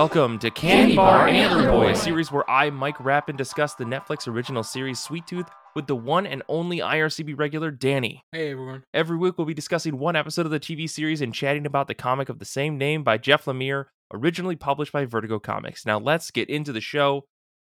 Welcome to Candy Bar Antler Boy, a series where I, Mike Rapin, discuss the Netflix original series Sweet Tooth with the one and only IRCB regular, Danny. Hey everyone. Every week, we'll be discussing one episode of the TV series and chatting about the comic of the same name by Jeff Lemire, originally published by Vertigo Comics. Now, let's get into the show.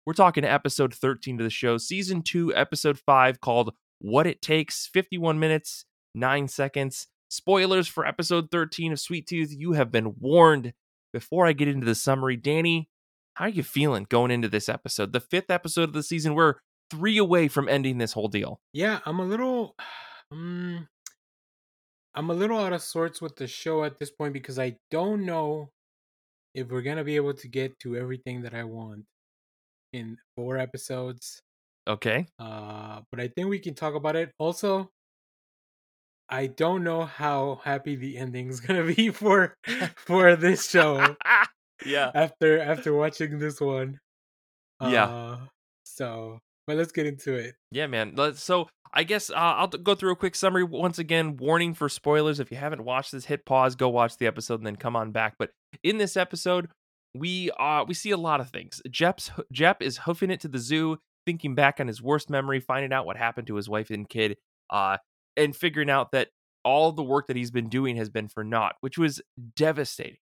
We're talking episode 13 of the show, season 2, episode 5, called What It Takes 51 minutes, 9 seconds. Spoilers for episode 13 of Sweet Tooth. You have been warned. Before I get into the summary, Danny, how are you feeling going into this episode? The fifth episode of the season. We're three away from ending this whole deal. Yeah, I'm a little um, I'm a little out of sorts with the show at this point because I don't know if we're gonna be able to get to everything that I want in four episodes. Okay. Uh, but I think we can talk about it. Also, I don't know how happy the ending's gonna be for for this show yeah. after after watching this one. Yeah. Uh, so, but let's get into it. Yeah, man. Let's, so I guess uh, I'll go through a quick summary once again. Warning for spoilers. If you haven't watched this, hit pause, go watch the episode, and then come on back. But in this episode, we uh we see a lot of things. Jep's Jep is hoofing it to the zoo, thinking back on his worst memory, finding out what happened to his wife and kid, uh, and figuring out that all the work that he's been doing has been for naught, which was devastating.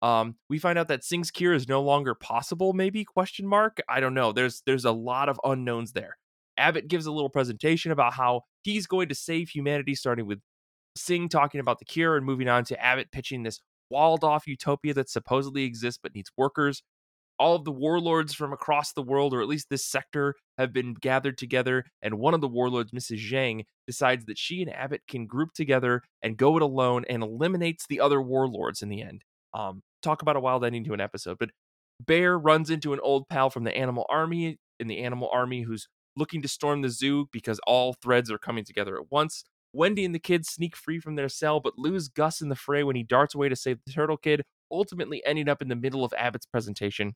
Um, we find out that Singh's cure is no longer possible. Maybe question mark. I don't know. There's there's a lot of unknowns there. Abbott gives a little presentation about how he's going to save humanity, starting with Sing talking about the cure and moving on to Abbott pitching this walled off utopia that supposedly exists but needs workers. All of the warlords from across the world, or at least this sector, have been gathered together, and one of the warlords, Mrs. Zhang, decides that she and Abbott can group together and go it alone and eliminates the other warlords in the end. Um, talk about a wild ending to an episode. But Bear runs into an old pal from the animal army in the animal army who's looking to storm the zoo because all threads are coming together at once. Wendy and the kids sneak free from their cell, but lose Gus in the fray when he darts away to save the turtle kid, ultimately ending up in the middle of Abbott's presentation.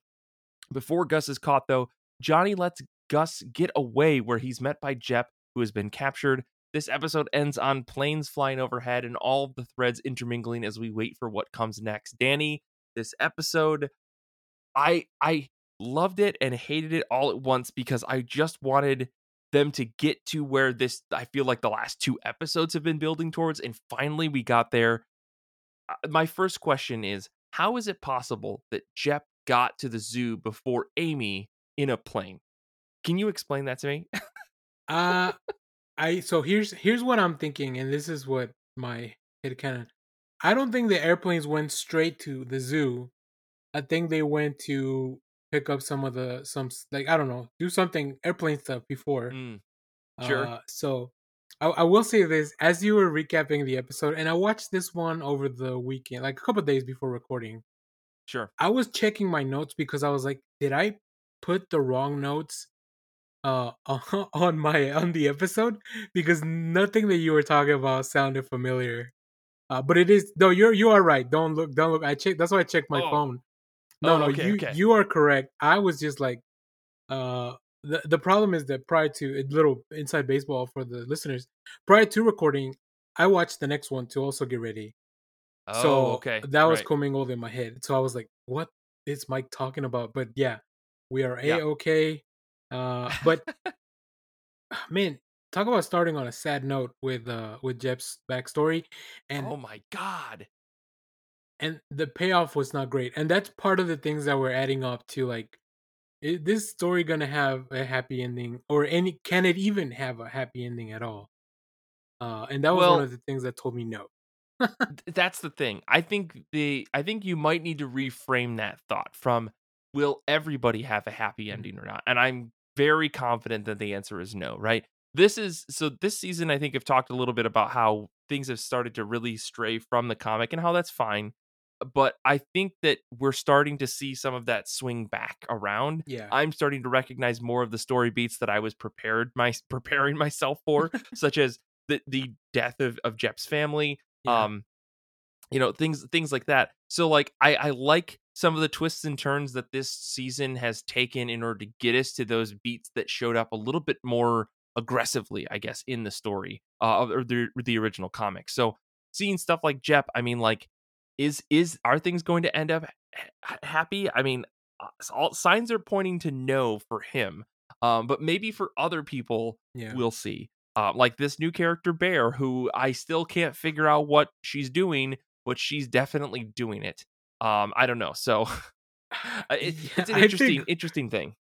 Before Gus is caught, though, Johnny lets Gus get away where he's met by Jep, who has been captured. This episode ends on planes flying overhead and all of the threads intermingling as we wait for what comes next. Danny, this episode, I I loved it and hated it all at once because I just wanted them to get to where this I feel like the last two episodes have been building towards and finally we got there. Uh, My first question is how is it possible that Jep got to the zoo before Amy in a plane? Can you explain that to me? Uh I so here's here's what I'm thinking, and this is what my head canon. I don't think the airplanes went straight to the zoo. I think they went to pick up some of the some like I don't know, do something airplane stuff before. Mm, sure. Uh, so I, I will say this as you were recapping the episode, and I watched this one over the weekend, like a couple days before recording. Sure. I was checking my notes because I was like, did I put the wrong notes uh on my on the episode because nothing that you were talking about sounded familiar. Uh but it is no you're you are right. Don't look don't look I checked that's why I checked my Oh. phone. No Oh, no okay, you okay. you are correct. I was just like uh the, the problem is that prior to a little inside baseball for the listeners, prior to recording, I watched the next one to also get ready Oh, so okay. that was right. commingled in my head so i was like what is mike talking about but yeah we are a-okay uh but man talk about starting on a sad note with uh with jep's backstory and oh my god. and the payoff was not great and that's part of the things that we're adding up to like is this story gonna have a happy ending or any can it even have a happy ending at all uh and that was Well- one of the things that told me no that's the thing. I think the I think you might need to reframe that thought from will everybody have a happy Mm-hmm. ending or not? And I'm very confident that the answer is no, right? This is so this season I think I've talked a little bit about how things have started to really stray from the comic and how that's fine. But I think that we're starting to see some of that swing back around. yeah I'm starting to recognize more of the story beats that I was prepared my preparing myself for, such as the the death of of Jep's family, yeah. um you know things things like that so like i i like some of the twists and turns that this season has taken in order to get us to those beats that showed up a little bit more aggressively i guess in the story uh or the, the original comic so seeing stuff like jep i mean like is is are things going to end up ha- happy. I mean, uh, all signs are pointing to no for him. Um, but maybe for other people, Yeah. we'll see. Uh, like this new character Bear, who I still can't figure out what she's doing, but she's definitely doing it. Um, I don't know. So it, Yeah, it's an interesting, think- interesting thing.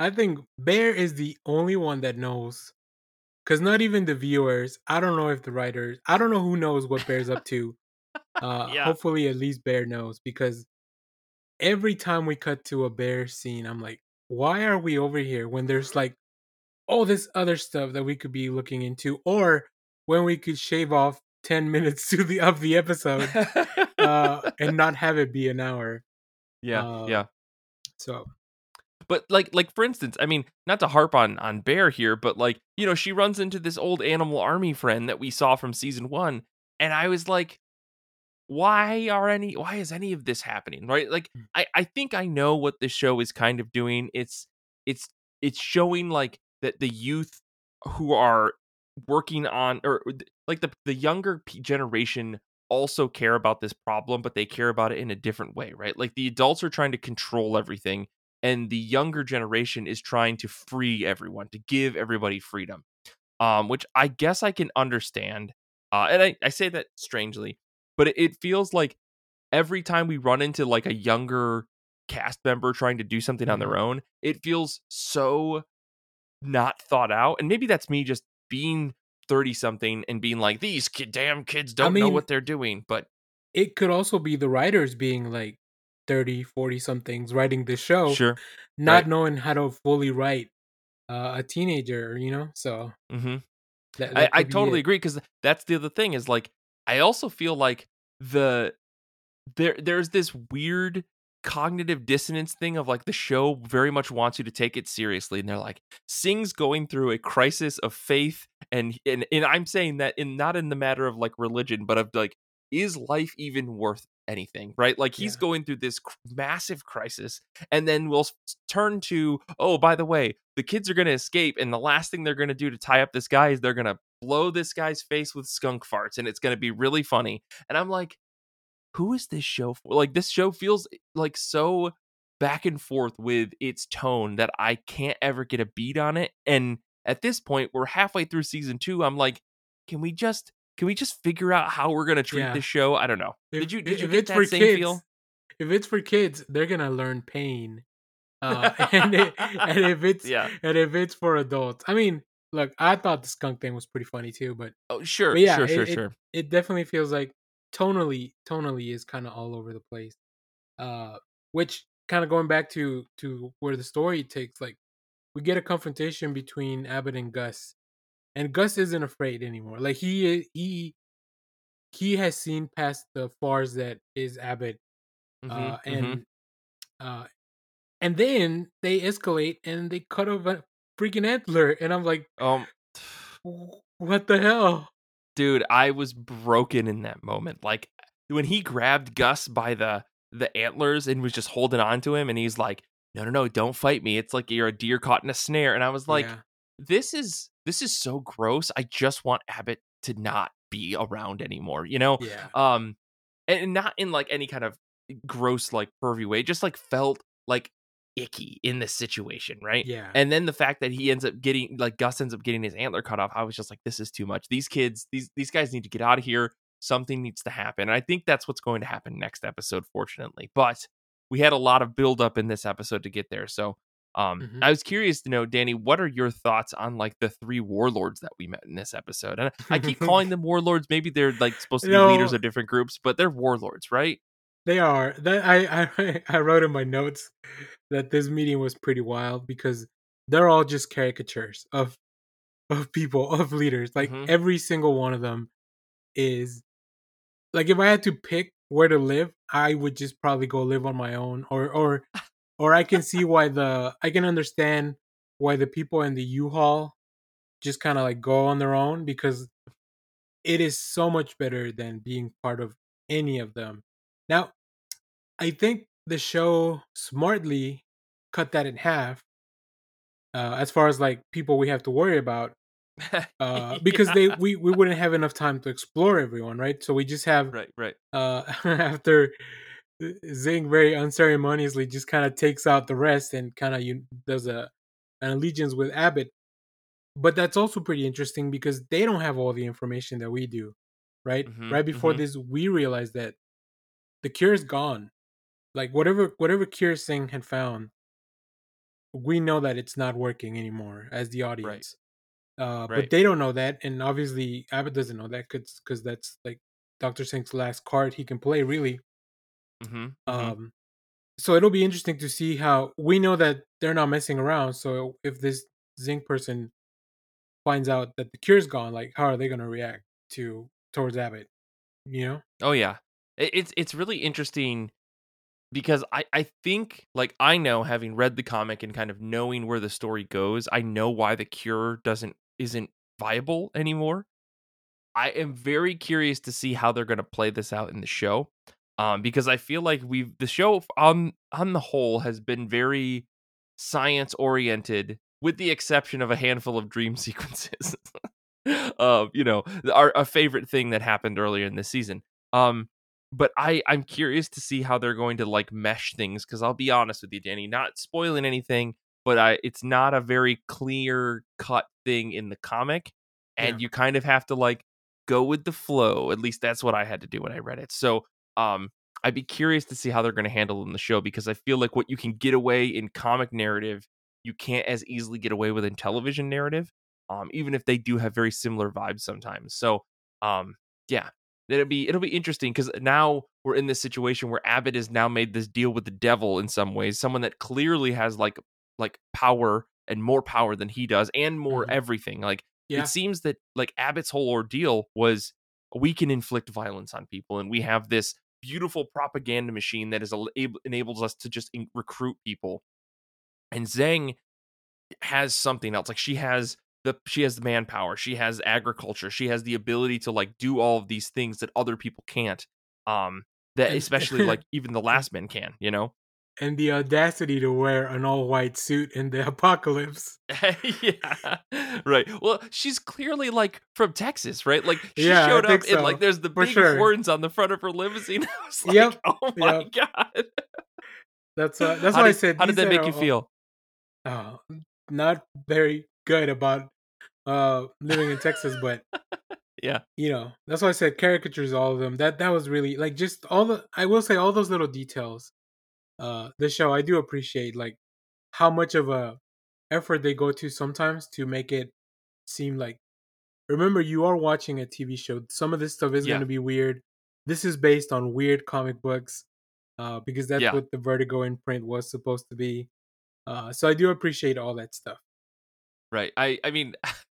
I think Bear is the only one that knows. Cause not even the viewers. I don't know if the writers. I don't know who knows what Bear's up to. Uh, Yeah. Hopefully, at least Bear knows because every time we cut to a Bear scene, I'm like, why are we over here when there's like all this other stuff that we could be looking into, or when we could shave off ten minutes to the of the episode uh, and not have it be an hour. yeah, uh, yeah. So but like like for instance i mean not to harp on on bear here but like you know she runs into this old animal army friend that we saw from season one and i was like why are any why is any of this happening right like Mm. i i think i know what this show is kind of doing it's it's it's showing like that the youth who are working on or like the the younger generation also care about this problem but they care about it in a different way right like the adults are trying to control everything and the younger generation is trying to free everyone to give everybody freedom um which i guess i can understand uh and i, I say that strangely but it, it feels like every time we run into like a younger cast member trying to do something on their Mhm. own it feels so not thought out and maybe that's me just being 30 something and being like these kid, damn kids don't know mean- what they're doing but it could also be the writers being like 30, 40 somethings writing the show, sure not right. knowing how to fully write uh, a teenager, you know? So hmm that, I, that I be totally it. agree because that's the other thing is like I also feel like the there there's this weird cognitive dissonance thing of like the show very much wants you to take it seriously and they're like Singh's going through a crisis of faith and and, and I'm saying that in not in the matter of like religion but of like is life even worth anything right like he's Yeah. going through this cr- massive crisis and then we'll turn to oh by the way the kids are going to escape and the last thing they're going to do to tie up this guy is they're going to blow this guy's face with skunk farts and it's going to be really funny and i'm like who is this show for like this show feels like so back and forth with its tone that i can't ever get a beat on it and at this point we're halfway through season two i'm like can we just can we just figure out how we're going to treat Yeah. this show i don't know If- did you did you get it's that for same kids, feel If it's for kids, they're gonna learn pain. Uh, and, it, and if it's yeah and if it's for adults, I mean, look, I thought the skunk thing was pretty funny too, but oh sure But yeah, sure it- sure it- sure it definitely feels like tonally tonally is kind of all over the place uh which kind of going back to to where the story takes like we get a confrontation between abbott and gus and gus isn't afraid anymore like he he he has seen past the fars that is abbott Mhm, uh mhm. and uh and then they escalate and they cut off a freaking antler and i'm like um what the hell dude i was broken in that moment like when he grabbed gus by the the antlers and was just holding on to him and he's like no no no don't fight me. It's like you're a deer caught in a snare. And i was like Yeah. this is this is so gross. I just want abbott to not be around anymore you know? Yeah. Um and not in like any kind of gross like pervy way just like felt like icky in this situation right yeah and then the fact that he ends up getting like Gus ends up getting his antler cut off, I was just like, this is too much. These kids, these these guys need to get out of here. Something needs to happen. And I think that's what's going to happen next episode, fortunately. But we had a lot of build up in this episode to get there. So um Mhm. I was curious to know, Danny, what are your thoughts on like the three warlords that we met in this episode? And I keep calling them warlords. Maybe they're like supposed to be No. leaders of different groups, but they're warlords, right? They are. That I, I I wrote in my notes that this meeting was pretty wild because they're all just caricatures of of people of leaders. Like Mhm. every single one of them is like if I had to pick where to live, I would just probably go live on my own or or or I can see why the I can understand why the people in the U-Haul just kind of like go on their own because it is so much better than being part of any of them. Now, I think the show smartly cut that in half. Uh, as far as like people we have to worry about, uh, because they we, we wouldn't have enough time to explore everyone, right? So we just have right, right. uh, after Zhang very unceremoniously just kind of takes out the rest and kind of you does a an allegiance with Abbott. But that's also pretty interesting because they don't have all the information that we do, right? Mhm, right before mhm. this, we realize that the cure is gone. Like whatever whatever cure Singh had found, we know that it's not working anymore as the Right, audience. Uh, but they don't know that, and obviously Abbott doesn't know that because because that's like Doctor Singh's last card he can play, really. Mhm, mhm. Um, so it'll be interesting to see how we know that they're not messing around. So if this Zhang person finds out that the cure's gone, like how are they going to react to towards Abbott? You know? Oh, yeah. It's it's really interesting because I I think, like, I know having read the comic and kind of knowing where the story goes, I know why the cure doesn't isn't viable anymore. I am very curious to see how they're gonna play this out in the show, um, because I feel like we've the show on on the whole has been very science oriented, with the exception of a handful of dream sequences. um, you know, our a favorite thing that happened earlier in this season. Um, but I I'm curious to see how they're going to like mesh things because I'll be honest with you, Danny, not spoiling anything, but I it's not a very clear cut thing in the comic, Yeah. and you kind of have to like go with the flow. At least that's what I had to do when I read it. So um I'd be curious to see how they're going to handle it in the show because I feel like what you can get away in comic narrative, you can't as easily get away with in television narrative um, even if they do have very similar vibes sometimes. So, um, yeah, it'll be it'll be interesting because now we're in this situation where Abbott has now made this deal with the devil in some ways, someone that clearly has like like power and more power than he does, and more Mhm. everything. Like it seems that like Abbott's whole ordeal was we can inflict violence on people, and we have this beautiful propaganda machine that is able, enables us to just in- recruit people. And Zhang has something else. Like she has the she has the manpower, she has agriculture, she has the ability to like do all of these things that other people can't. Um that especially like even the last men can, you know? and the audacity to wear an all white suit in the apocalypse. yeah. Right. Well, she's clearly like from Texas, right? Like she Yeah, showed up think and like there's the For big sure. horns on the front of her limousine. I was like, Yep. oh my Yep. god. That's uh, that's how why I said how did that are make you feel? uh, not very good about uh living in Texas, but Yeah. you know that's why I said caricatures all of them. That that was really like just all the I will say all those little details. Uh, the show I do appreciate like how much of a effort they go to sometimes to make it seem like. Remember, you are watching a TV show. Some of this stuff is Yeah. going to be weird. This is based on weird comic books, uh, because that's Yeah. what the Vertigo imprint was supposed to be. Uh, so I do appreciate all that stuff. Right. I I mean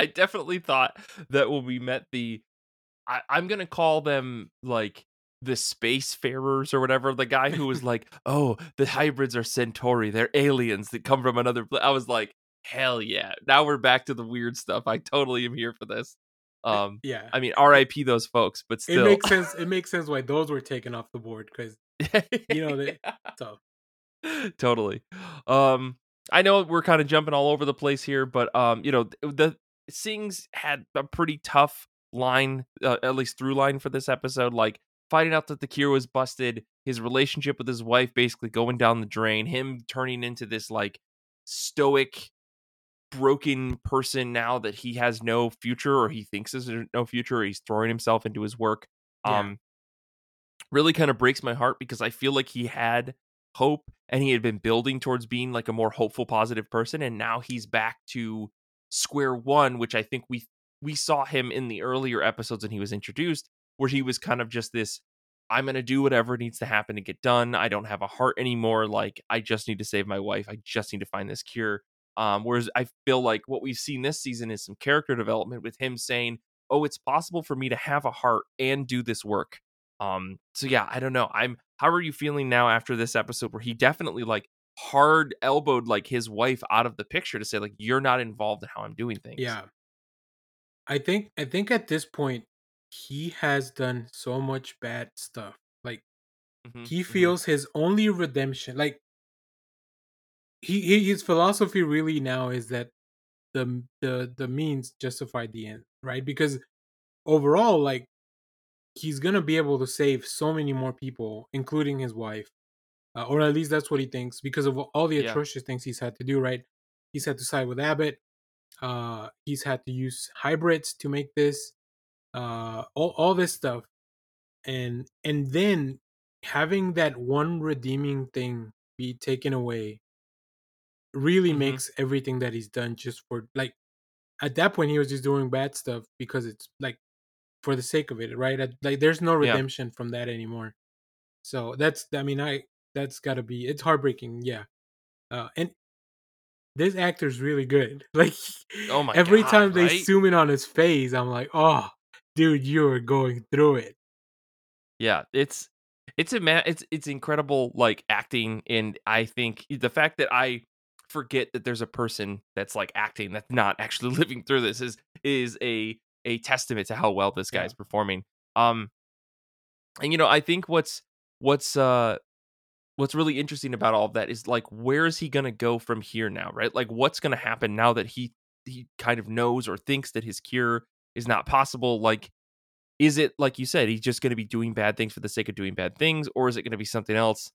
I definitely thought that when we met the I, I'm gonna call them like the spacefarers or whatever. The guy who was like, "Oh, the hybrids are Centauri. They're aliens that come from another." Pla-. I was like, "Hell yeah!" Now we're back to the weird stuff. I totally am here for this. Um, Yeah, I mean, R.I.P. those folks, but still it makes sense. It makes sense why those were taken off the board because you know they. So totally. Um, I know we're kind of jumping all over the place here, but um, you know, the Singhs had a pretty tough line, uh, at least through line for this episode. Like finding out that the cure was busted, his relationship with his wife basically going down the drain, him turning into this like stoic, broken person now that he has no future or he thinks there's no future. Or he's throwing himself into his work. Yeah. Um, really kind of breaks my heart because I feel like he had hope and he had been building towards being like a more hopeful positive person and now he's back to square one which I think we we saw him in the earlier episodes when he was introduced where he was kind of just this I'm going to do whatever needs to happen to get done. I don't have a heart anymore like I just need to save my wife. I just need to find this cure. Um whereas I feel like what we've seen this season is some character development with him saying, "Oh, it's possible for me to have a heart and do this work." Um, so yeah, I don't know. I'm how are you feeling now after this episode where he definitely like hard elbowed like his wife out of the picture to say like you're not involved in how I'm doing things. yeah, I think I think at this point he has done so much bad stuff. Like Mhm, he mhm. feels his only redemption. Like he, he his philosophy really now is that the the the means justify the end, right? Because overall, like he's gonna be able to save so many more people, including his wife, uh, or at least that's what he thinks because of all the Yeah. atrocious things he's had to do. Right, he's had to side with Abbott. Uh, he's had to use hybrids to make this. Uh, all all this stuff, and and then having that one redeeming thing be taken away really Mhm. makes everything that he's done just for like at that point he was just doing bad stuff because it's like for the sake of it right like there's no Yeah. redemption from that anymore so that's i mean i that's got to be it's heartbreaking yeah uh and this actor's really good like Oh my every God, time they right? zoom in on his face i'm like oh dude you're going through it Yeah, it's it's a man. It's it's incredible, like acting, and I think the fact that I forget that there's a person that's like acting that's not actually living through this is is a a testament to how well this Yeah. guy's performing. Um, and you know, I think what's what's uh what's really interesting about all of that is like where is he gonna go from here now, right? Like what's gonna happen now that he he kind of knows or thinks that his cure is not possible? Like is it like you said he's just going to be doing bad things for the sake of doing bad things or is it going to be something else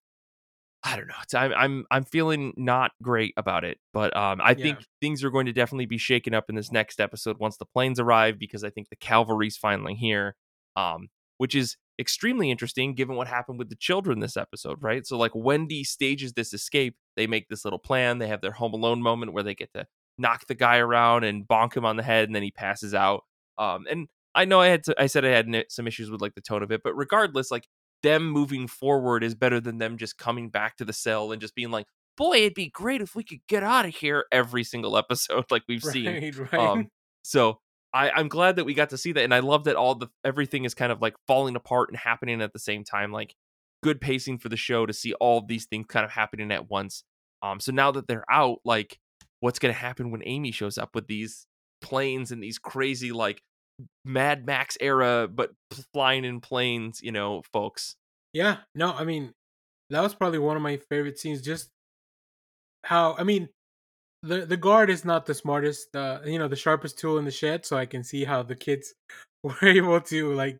i don't know it's, I'm, I'm i'm feeling not great about it but um i Yeah. think things are going to definitely be shaken up in this next episode once the planes arrive because i think the cavalry's finally here um which is extremely interesting given what happened with the children this episode right so like wendy stages this escape they make this little plan they have their home alone moment where they get to knock the guy around and bonk him on the head and then he passes out um and I know I had to, I said I had some issues with like the tone of it, but regardless, like them moving forward is better than them just coming back to the cell and just being like, "Boy, it'd be great if we could get out of here every single episode like we've seen." right right Um, so I, I'm glad that we got to see that, and I love that all the everything is kind of like falling apart and happening at the same time. Like good pacing for the show to see all these things kind of happening at once. Um, so now that they're out, like what's gonna happen when Amy shows up with these planes and these crazy like Mad Max era, but flying in planes, you know, folks. Yeah, no, I mean, that was probably one of my favorite scenes. Just how, I mean, the the guard is not the smartest, uh, you know, the sharpest tool in the shed. So I can see how the kids were able to like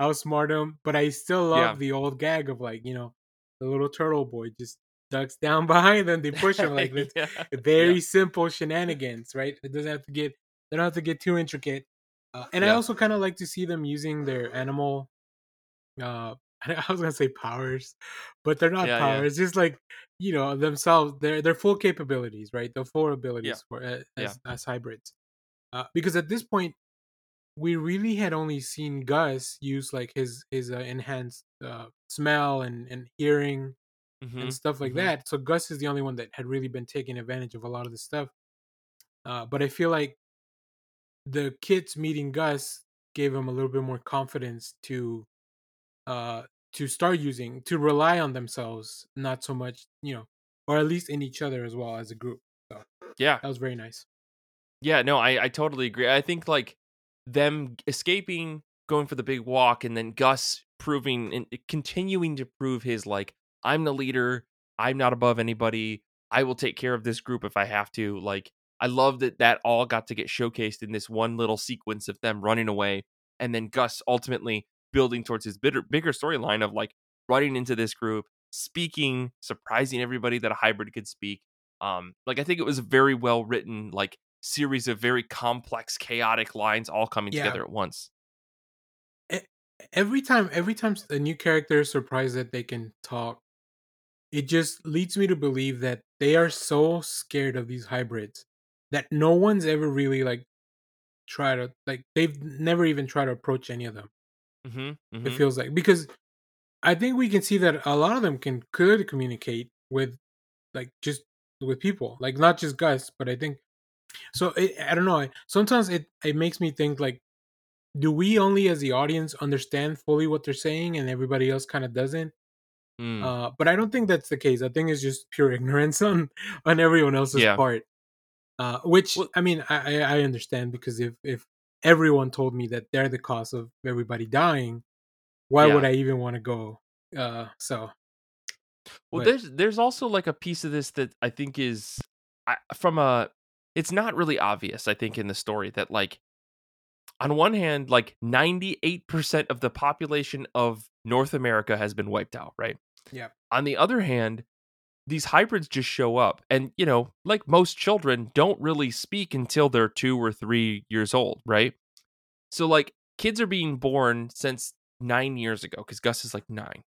outsmart him. But I still love Yeah. the old gag of like, you know, the little turtle boy just ducks down behind them. They push him like this. yeah. Very Yeah. simple shenanigans, right? It doesn't have to get, they don't have to get too intricate. Uh, and I also kind of like to see them using their animal uh I was gonna say powers, but they're not Yeah, yeah. powers. Just like you know themselves, their their full capabilities, right? The full abilities for uh, as, as hybrids. Uh, because at this point, we really had only seen Gus use like his his uh, enhanced uh, smell and and hearing Mhm, and stuff like mhm. that. So Gus is the only one that had really been taking advantage of a lot of this stuff. Uh, but I feel like the kids meeting Gus gave him a little bit more confidence to uh to start using to rely on themselves, not so much, you know, or at least in each other as well as a group. So Yeah. that was very nice. Yeah, no, I, I totally agree. I think like them escaping, going for the big walk, and then Gus proving and eh, continuing to prove his like, I'm the leader, I'm not above anybody, I will take care of this group if I have to. Like, I love that that all got to get showcased in this one little sequence of them running away, and then Gus ultimately building towards his bigger bigger storyline of like running into this group, speaking, surprising everybody that a hybrid could speak. Um, like I think it was a very well written, like series of very complex, chaotic lines all coming Yeah. together at once. Every time every time a new character is surprised that they can talk, it just leads me to believe that they are so scared of these hybrids that no one's ever really like try to like they've never even tried to approach any of them. Mm-hmm, it feels like because i think we can see that a lot of them can could communicate with like just with people like not just gus but i think so it, i don't know sometimes it it makes me think like do we only as the audience understand fully what they're saying and everybody else kind of doesn't Mm. uh but i don't think that's the case i think it's just pure ignorance on on everyone else's Yeah. part uh which Well- i mean I, I i understand because if if everyone told me that they're the cause of everybody dying why would i even want to go uh so Well, But- there's there's also like a piece of this that I think is I, from a it's not really obvious. I think in the story that like on one hand, like 98% of the population of North America has been wiped out, right? Yeah. On the other hand, these hybrids just show up and you know like most children don't really speak until they're two or three years old right? So like kids are being born since nine years ago because gus is like nine.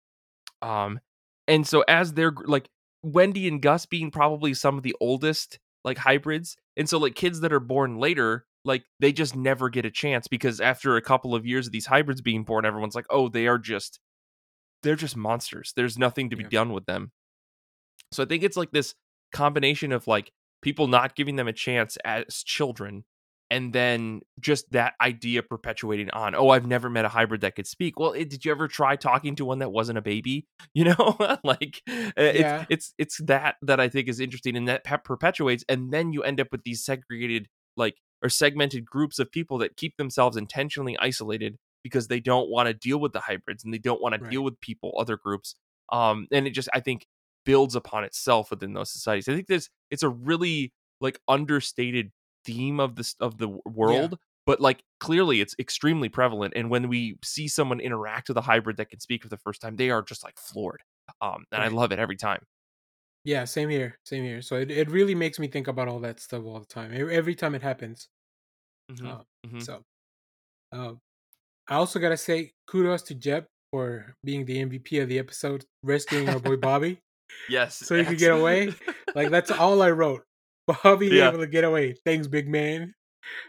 Um and so as they're like wendy and gus being probably some of the oldest like hybrids and so like kids that are born later like they just never get a chance because after a couple of years of these hybrids being born everyone's like oh they are just they're just monsters. There's nothing to be Yeah. done with them so I think it's like this combination of like people not giving them a chance as children and then just that idea perpetuating on oh i've never met a hybrid that could speak. Well it, did you ever try talking to one that wasn't a baby? You know? Like uh, Yeah. it's, it's it's that that i think is interesting and that pe- perpetuates and then you end up with these segregated like or segmented groups of people that keep themselves intentionally isolated because they don't want to deal with the hybrids and they don't want to deal with people other groups um and it just i think builds upon itself within those societies i think this it's a really like understated theme of this of the world but like clearly it's extremely prevalent and when we see someone interact with a hybrid that can speak for the first time they are just like floored um and i love it every time Yeah, same here, same here. So it, it really makes me think about all that stuff all the time. Every time it happens. Mhm, Uh, mhm. So, um, I also gotta say kudos to Jep for being the MVP of the episode, rescuing our boy Bobby. Yes so he could get away? Like that's all I wrote. Bobby Yeah. able to get away. Thanks, big man.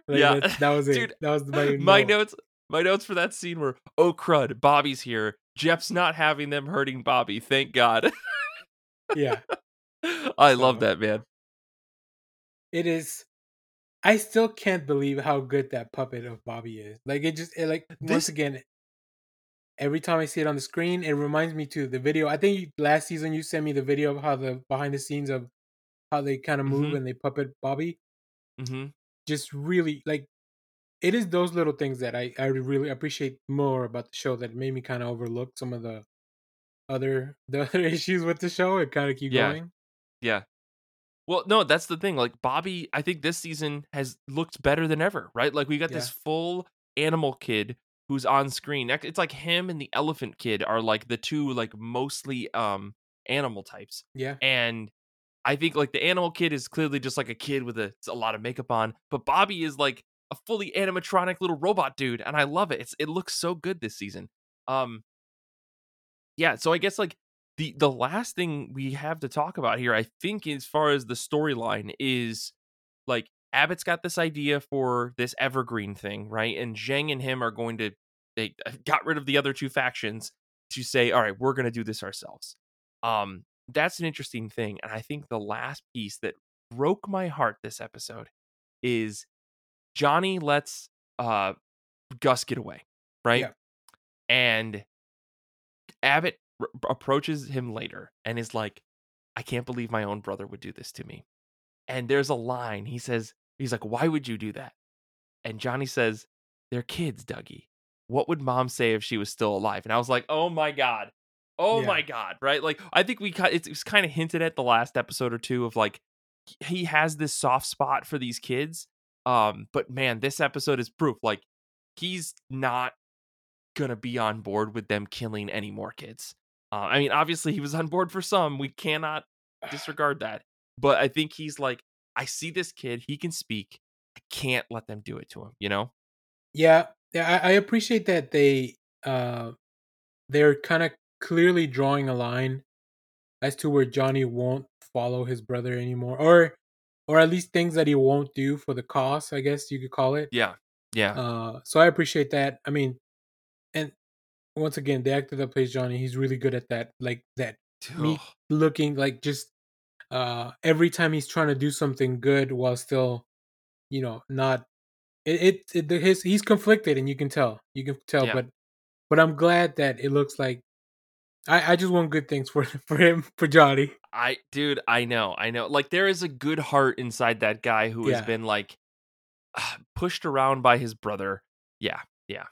Like, Yeah. that, that was it. Dude, that was my my note. notes my notes for that scene were oh crud bobby's here jep's not having them hurting bobby thank god Yeah, i love that man it is. I still can't believe how good that puppet of Bobby is. Like it just it, like once This- again. Every time I see it on the screen, it reminds me to the video. I think last season you sent me the video of how the behind the scenes of how they kind of move Mhm. and they puppet Bobby. Mm-hmm. just really like it is those little things that I I really appreciate more about the show that made me kind of overlook some of the other the other issues with the show and kind of keep Yeah. going. Yeah. Well, no, that's the thing. Like Bobby, I think this season has looked better than ever, right? Like we got this full animal kid who's on screen. It's like him and the elephant kid are like the two like mostly um animal types. Yeah, And I think like the animal kid is clearly just like a kid with a, a lot of makeup on, but Bobby is like a fully animatronic little robot dude, and I love it. It's it looks so good this season. Um, yeah. So I guess like the the last thing we have to talk about here, I think, as far as the storyline is like Abbott's got this idea for this evergreen thing, right? And Zhang and him are going to they uh, got rid of the other two factions to say, all right, we're going to do this ourselves. Um, that's an interesting thing, and I think the last piece that broke my heart this episode is Johnny lets uh Gus get away, right? Yeah. And Abbott r- approaches him later and is like, I can't believe my own brother would do this to me. And there's a line. He says, he's like, why would you do that? And Johnny says, they're kids, Dougie. What would mom say if she was still alive? And I was like, oh my God. Oh Yeah. my God. Right. Like, I think we kind it was kind of hinted at the last episode or two of like, he has this soft spot for these kids. Um, but man, this episode is proof. Like, he's not gonna be on board with them killing any more kids. Uh, I mean, obviously he was on board for some. We cannot disregard that. But I think he's like, I see this kid. He can speak. I can't let them do it to him. You know? yeah, yeah. I, I appreciate that they uh they're kind of clearly drawing a line as to where Johnny won't follow his brother anymore, or or at least things that he won't do for the cause. I guess you could call it. Yeah. Yeah. Uh, so I appreciate that. I mean, and once again, the actor that plays Johnny, he's really good at that. Like that me- looking like just uh every time he's trying to do something good while still, you know, not. It, it, it the- his he's conflicted, and you can tell. You can tell, Yeah. but but I'm glad that it looks like. I, I just want good things for for him for Johnny. I, dude, I know, I know. Like there is a good heart inside that guy who has been like pushed around by his brother. Yeah, yeah.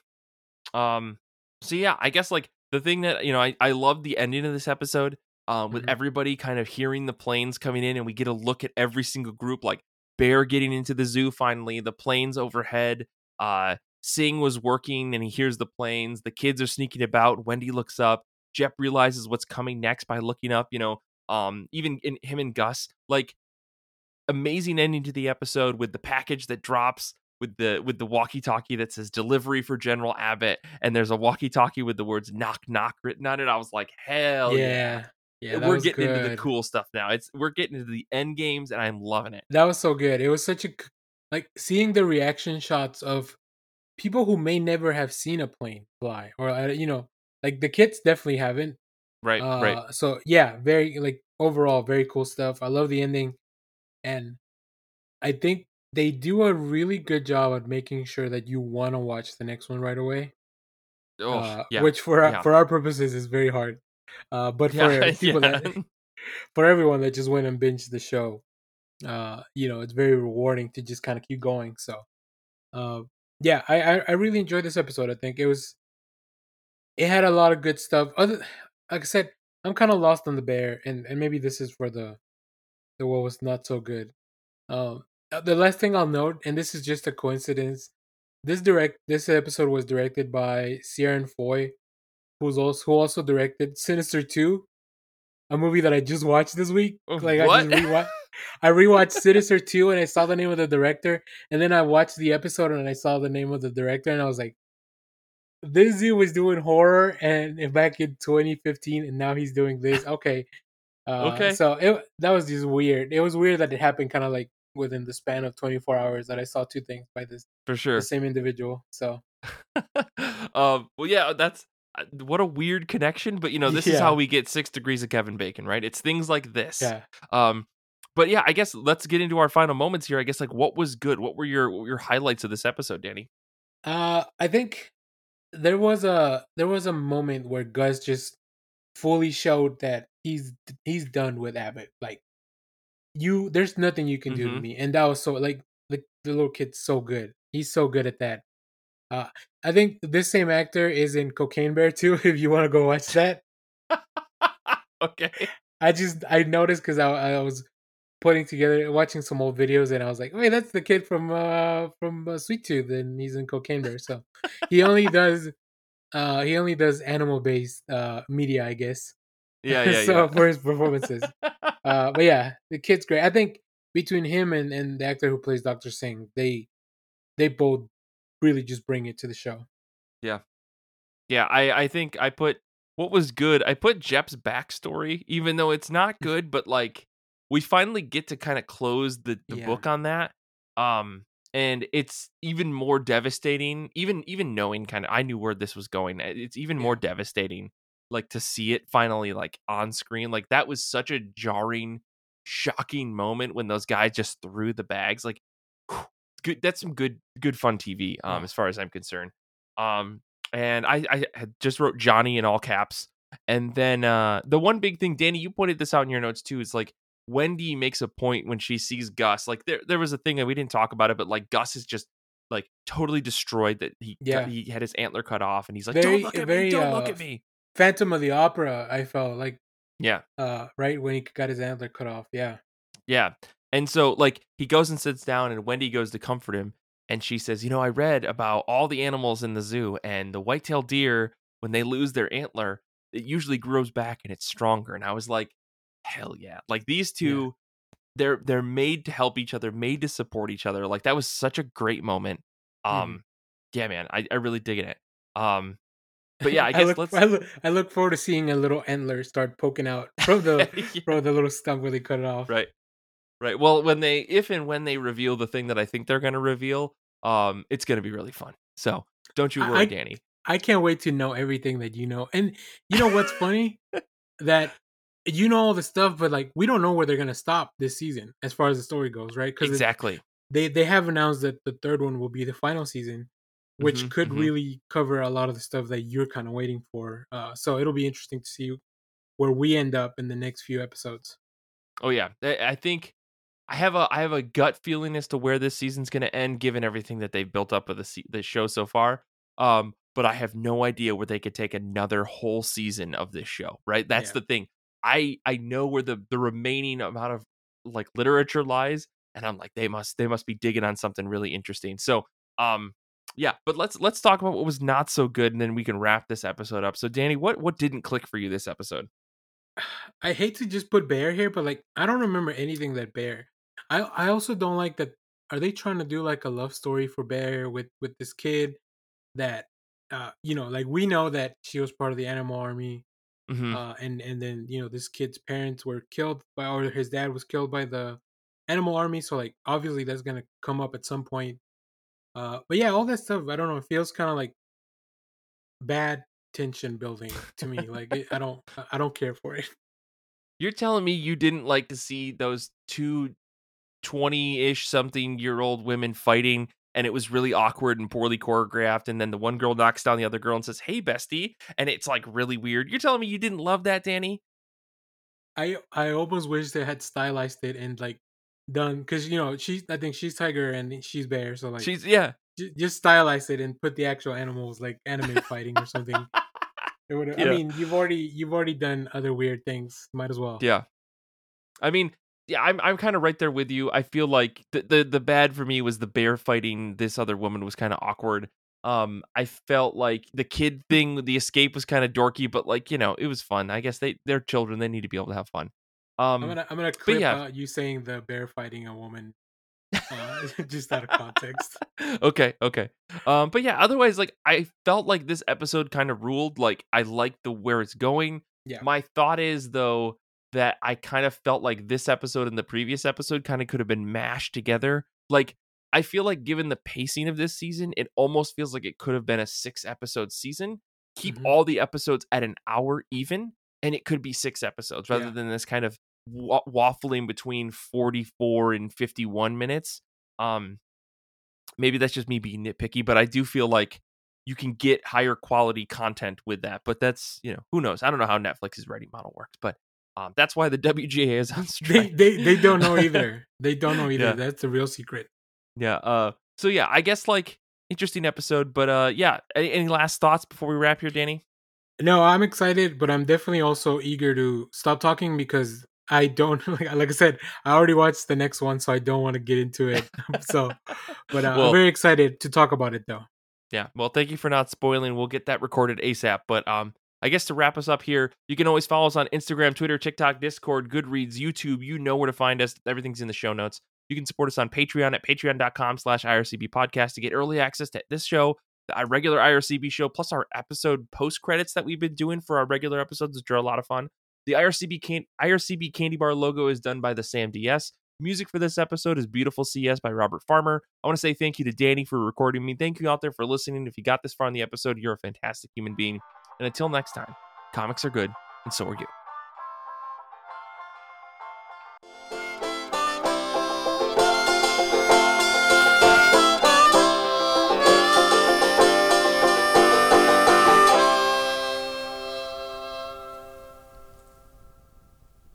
Um. So yeah, I guess like the thing that you know, I I love the ending of this episode. Um, with Mhm. everybody kind of hearing the planes coming in, and we get a look at every single group, like Bear getting into the zoo finally, the planes overhead, uh, Singh was working and he hears the planes. The kids are sneaking about. Wendy looks up. Jep realizes what's coming next by looking up. You know, um, even in him and Gus, like amazing ending to the episode with the package that drops with the with the walkie-talkie that says delivery for General Abbott, and there's a walkie-talkie with the words knock knock written on it. I was like, hell yeah. yeah. We're getting good. into the cool stuff now. It's we're getting into the end games, and I'm loving it. That was so good. It was such a like seeing the reaction shots of people who may never have seen a plane fly, or uh, you know, like the kids definitely haven't. Right, uh, right. So yeah, very like overall very cool stuff. I love the ending, and I think they do a really good job at making sure that you want to watch the next one right away. Oh, uh, yeah. Which for our, yeah. for our purposes is very hard. Uh, but for yeah, people yeah. that for everyone that just went and binged the show, uh, you know, it's very rewarding to just kind of keep going. So, uh, yeah, I, I, I really enjoyed this episode. I think it was it had a lot of good stuff. Other like I said, I'm kind of lost on the bear, and and maybe this is for the the what was not so good. Um, uh, the last thing I'll note, and this is just a coincidence, this direct this episode was directed by Ciaran Foy, who's also who also directed Sinister Two, a movie that I just watched this week. Like what? I just rewatched, I rewatched Sinister Two, and I saw the name of the director, and then I watched the episode, and I saw the name of the director, and I was like, this dude was doing horror, and back in 2015, and now he's doing this. Okay. Uh, okay. So it that was just weird. It was weird that it happened kind of like within the span of 24 hours that I saw two things by this for sure the same individual. So, um, well, yeah, that's what a weird connection. But you know, this yeah. is how we get six degrees of Kevin Bacon, right? It's things like this. Yeah. Um, but yeah, I guess let's get into our final moments here. I guess like what was good? What were your what were your highlights of this episode, Danny? Uh, I think there was a there was a moment where Gus just fully showed that he's he's done with Abbott. Like you there's nothing you can mm-hmm. do to mm-hmm. me. And that was so like the, the little kid's so good. He's so good at that. Uh I think this same actor is in Cocaine Bear too, if you want to go watch that. okay. I just I noticed because I, I was putting together watching some old videos and I was like, wait, that's the kid from uh from uh, Sweet Tooth and he's in Cocaine Bear. So he only does uh he only does animal based uh media, I guess. Yeah, yeah. so yeah. for his performances. uh, but yeah, the kid's great. I think between him and, and the actor who plays Doctor Singh, they they both really just bring it to the show. Yeah, yeah. I I think I put what was good. I put Jep's backstory, even though it's not good, but like we finally get to kind of close the, the yeah. book on that. Um, and it's even more devastating. Even even knowing kind of, I knew where this was going. It's even yeah. more devastating like to see it finally like on screen like that was such a jarring shocking moment when those guys just threw the bags like good that's some good good fun tv um yeah. as far as i'm concerned um and i i just wrote johnny in all caps and then uh the one big thing danny you pointed this out in your notes too is like wendy makes a point when she sees gus like there there was a thing that we didn't talk about it but like gus is just like totally destroyed that he yeah. he had his antler cut off and he's like very, don't look at very, me don't uh, look at me Phantom of the Opera, I felt like yeah, uh, right when he got his antler cut off. Yeah, yeah. And so like he goes and sits down, and Wendy goes to comfort him, and she says, "You know, I read about all the animals in the zoo, and the white-tailed deer when they lose their antler, it usually grows back and it's stronger." And I was like, "Hell yeah!" Like these two. Yeah. They're they're made to help each other, made to support each other. Like that was such a great moment. Mm-hmm. Um, mm. yeah, man, I, I really dig it. Um, but yeah, I guess I look, let's. I look, I look, forward to seeing a little antler start poking out from the yeah. from the little stump where they cut it off. Right, right. Well, when they, if and when they reveal the thing that I think they're going to reveal, um, it's going to be really fun. So don't you worry, I, Danny. I can't wait to know everything that you know. And you know what's funny? that you know all the stuff, but like we don't know where they're going to stop this season as far as the story goes, right? Because exactly. They they have announced that the third one will be the final season which mm-hmm, could mm-hmm. really cover a lot of the stuff that you're kind of waiting for. Uh, so it'll be interesting to see where we end up in the next few episodes. Oh yeah, I think I have a I have a gut feeling as to where this season's going to end, given everything that they've built up with the the show so far. Um, but I have no idea where they could take another whole season of this show. Right, that's yeah. the thing. I I know where the the remaining amount of like literature lies, and I'm like they must they must be digging on something really interesting. So um yeah, but let's let's talk about what was not so good, and then we can wrap this episode up. So, Danny, what what didn't click for you this episode? I hate to just put Bear here, but like I don't remember anything that Bear. I I also don't like that. Are they trying to do like a love story for Bear with with this kid that uh you know like we know that she was part of the animal army Mm-hmm. uh and and then you know this kid's parents were killed by or his dad was killed by the animal army so like obviously that's gonna come up at some point uh but yeah all that stuff i don't know it feels kind of like bad tension building to me like it, i don't i don't care for it You're telling me you didn't like to see those two 20-ish something year old women fighting and it was really awkward and poorly choreographed and then the one girl knocks down the other girl and says hey bestie and it's like really weird. You're telling me you didn't love that danny? I i almost wish they had stylized it and like done because you know she's i think she's tiger and she's bear so like she's yeah. j- just stylize it and put the actual animals like anime fighting or something. It Yeah. i mean you've already you've already done other weird things might as well. Yeah. I mean yeah i'm, I'm kind of right there with you i feel like the, the the bad for me was the bear fighting this other woman was kind of awkward um i felt like the kid thing the escape was kind of dorky but like you know it was fun i guess they they're children they need to be able to have fun um i'm gonna i'm gonna clip yeah. you saying the bear fighting a woman uh, just out of context okay, okay. Um, but yeah, otherwise, like I felt like this episode kind of ruled. Like I like the where it's going. Yeah. My thought is though that I kind of felt like this episode and the previous episode kind of could have been mashed together. Like I feel like given the pacing of this season, it almost feels like it could have been a six episode season. Keep Mhm. all the episodes at an hour even, and it could be six episodes rather Yeah. than this kind of wa- waffling between 44 and 51 minutes. Um, maybe that's just me being nitpicky, but I do feel like you can get higher quality content with that. But that's you know who knows. I don't know how Netflix's writing model works, but um, that's why the WGA is on they, strike. they they don't know either they don't know either Yeah. that's the real secret yeah. Uh. So yeah, I guess like interesting episode, but uh, yeah. Any, any last thoughts before we wrap here, Danny? No, I'm excited, but I'm definitely also eager to stop talking because I don't like, like I said, I already watched the next one, so I don't want to get into it. so, but uh, Well- I'm very excited to talk about it though. Yeah. Well, thank you for not spoiling. We'll get that recorded ASAP. But um, I guess to wrap us up here, you can always follow us on Instagram, Twitter, TikTok, Discord, Goodreads, YouTube. You know where to find us. Everything's in the show notes. You can support us on Patreon at patreon.com slash IRCB podcast to get early access to this show, the our regular IRCB show, plus our episode post credits that we've been doing for our regular episodes, which are a lot of fun. The IRCB can- IRCB candy bar logo is done by the Sam DS. Music for this episode is Beautiful CS by Robert Farmer. I want to say thank you to Danny for recording me. Thank you out there for listening. If you got this far in the episode, you're a fantastic human being. And until next time, comics are good, and so are you.